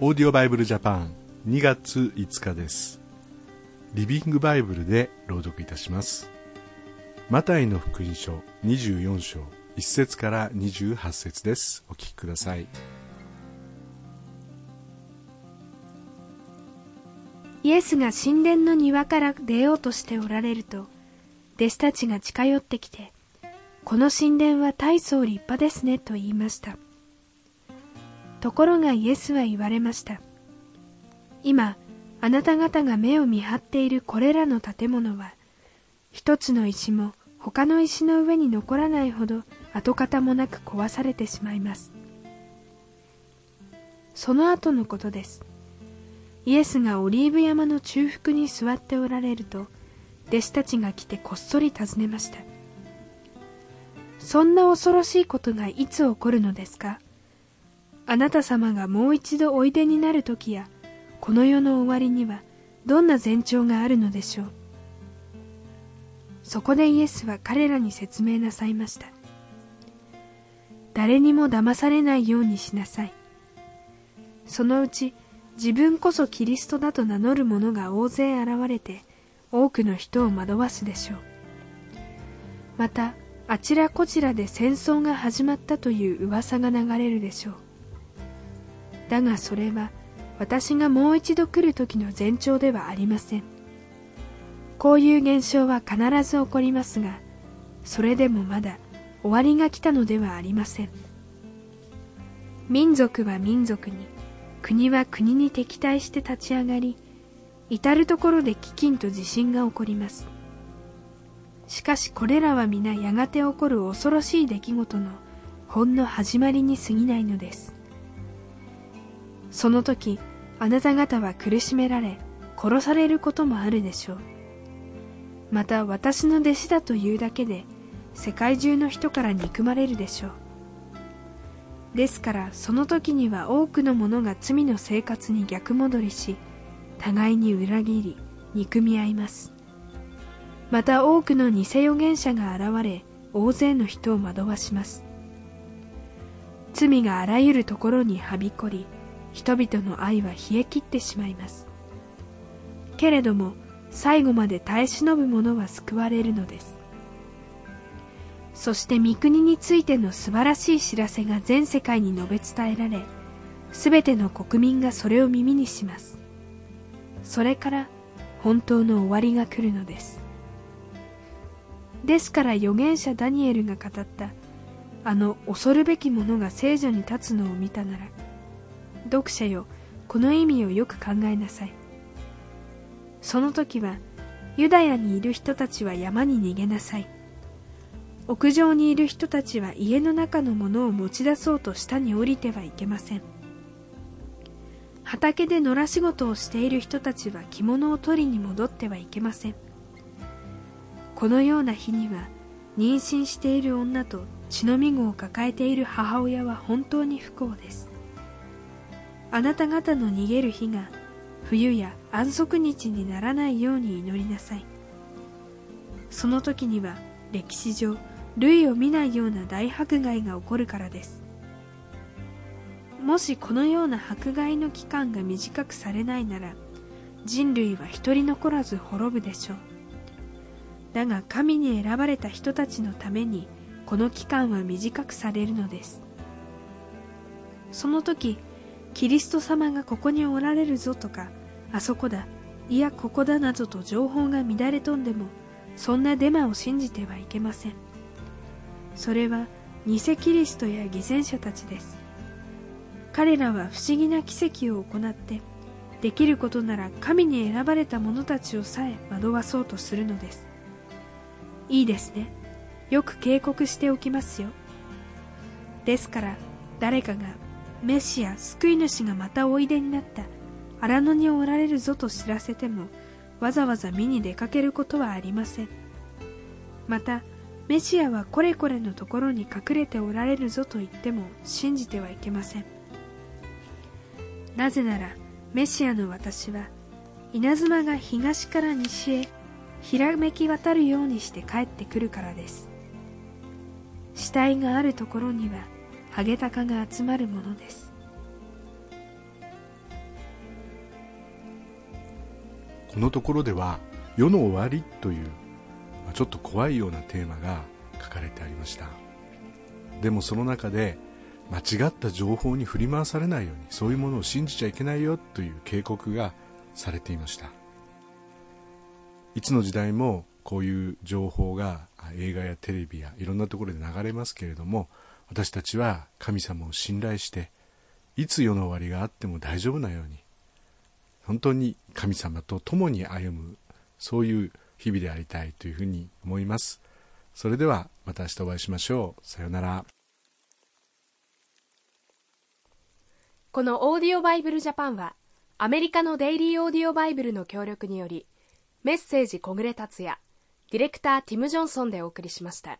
オーディオバイブルジャパン2月5日です。リビングバイブルで朗読いたします。マタイの福音書24章1節から28節です。お聞きください。イエスが神殿の庭から出ようとしておられると弟子たちが近寄ってきてこの神殿は大層立派ですねと言いました。ところがイエスは言われました。今あなた方が目を見張っているこれらの建物は一つの石も他の石の上に残らないほど跡形もなく壊されてしまいます。その後のことです。イエスがオリーブ山の中腹に座っておられると弟子たちが来てこっそり尋ねました。そんな恐ろしいことがいつ起こるのですか？あなた様がもう一度おいでになる時やこの世の終わりにはどんな前兆があるのでしょう。そこでイエスは彼らに説明なさいました。誰にも騙されないようにしなさい。そのうち自分こそキリストだと名乗る者が大勢現れて多くの人を惑わすでしょう。またあちらこちらで戦争が始まったという噂が流れるでしょう。だがそれは私がもう一度来る時の前兆ではありません。こういう現象は必ず起こりますがそれでもまだ終わりが来たのではありません。民族は民族に国は国に敵対して立ち上がり至る所で飢饉と地震が起こります。しかしこれらは皆やがて起こる恐ろしい出来事のほんの始まりに過ぎないのです。その時あなた方は苦しめられ殺されることもあるでしょう。また私の弟子だというだけで世界中の人から憎まれるでしょう。ですからその時には多くの者が罪の生活に逆戻りし互いに裏切り憎み合います。また多くの偽預言者が現れ大勢の人を惑わします。罪があらゆるところにはびこり人々の愛は冷え切ってしまいます。けれども最後まで耐え忍ぶ者は救われるのです。そして御国についての素晴らしい知らせが全世界に述べ伝えられすべての国民がそれを耳にします。それから本当の終わりが来るのです。ですから預言者ダニエルが語ったあの恐るべきものが聖女に立つのを見たなら読者よこの意味をよく考えなさい。その時はユダヤにいる人たちは山に逃げなさい。屋上にいる人たちは家の中のものを持ち出そうと下に降りてはいけません。畑で野良仕事をしている人たちは着物を取りに戻ってはいけません。このような日には妊娠している女と血のみ子を抱えている母親は本当に不幸です。あなた方の逃げる日が冬や安息日にならないように祈りなさい。その時には歴史上類を見ないような大迫害が起こるからです。もしこのような迫害の期間が短くされないなら人類は一人残らず滅ぶでしょう。だが神に選ばれた人たちのためにこの期間は短くされるのです。その時キリスト様がここにおられるぞとかあそこだ。いやここだなどと情報が乱れ飛んでもそんなデマを信じてはいけません。それは偽キリストや偽善者たちです。彼らは不思議な奇跡を行ってできることなら神に選ばれた者たちをさえ惑わそうとするのです。いいですね。よく警告しておきますよ。ですから誰かがメシア救い主がまたおいでになった。荒野におられるぞと知らせてもわざわざ見に出かけることはありません。またメシアはこれこれのところに隠れておられるぞと言っても信じてはいけません。なぜならメシアの私は稲妻が東から西へひらめき渡るようにして帰ってくるからです。死体があるところにはハゲタカが集まるものです。このところでは「世の終わり」という、まあ、ちょっと怖いようなテーマが書かれてありました。でもその中で間違った情報に振り回されないようにそういうものを信じちゃいけないよという警告がされていました。いつの時代もこういう情報が映画やテレビやいろんなところで流れますけれども私たちは神様を信頼していつ世の終わりがあっても大丈夫なように本当に神様と共に歩むそういう日々でありたいというふうに思います。それではまた明日お会いしましょう。さようなら。このオーディオバイブルジャパンはアメリカのデイリーオーディオバイブルの協力によりメッセージ小暮達也ディレクターティム・ジョンソンでお送りしました。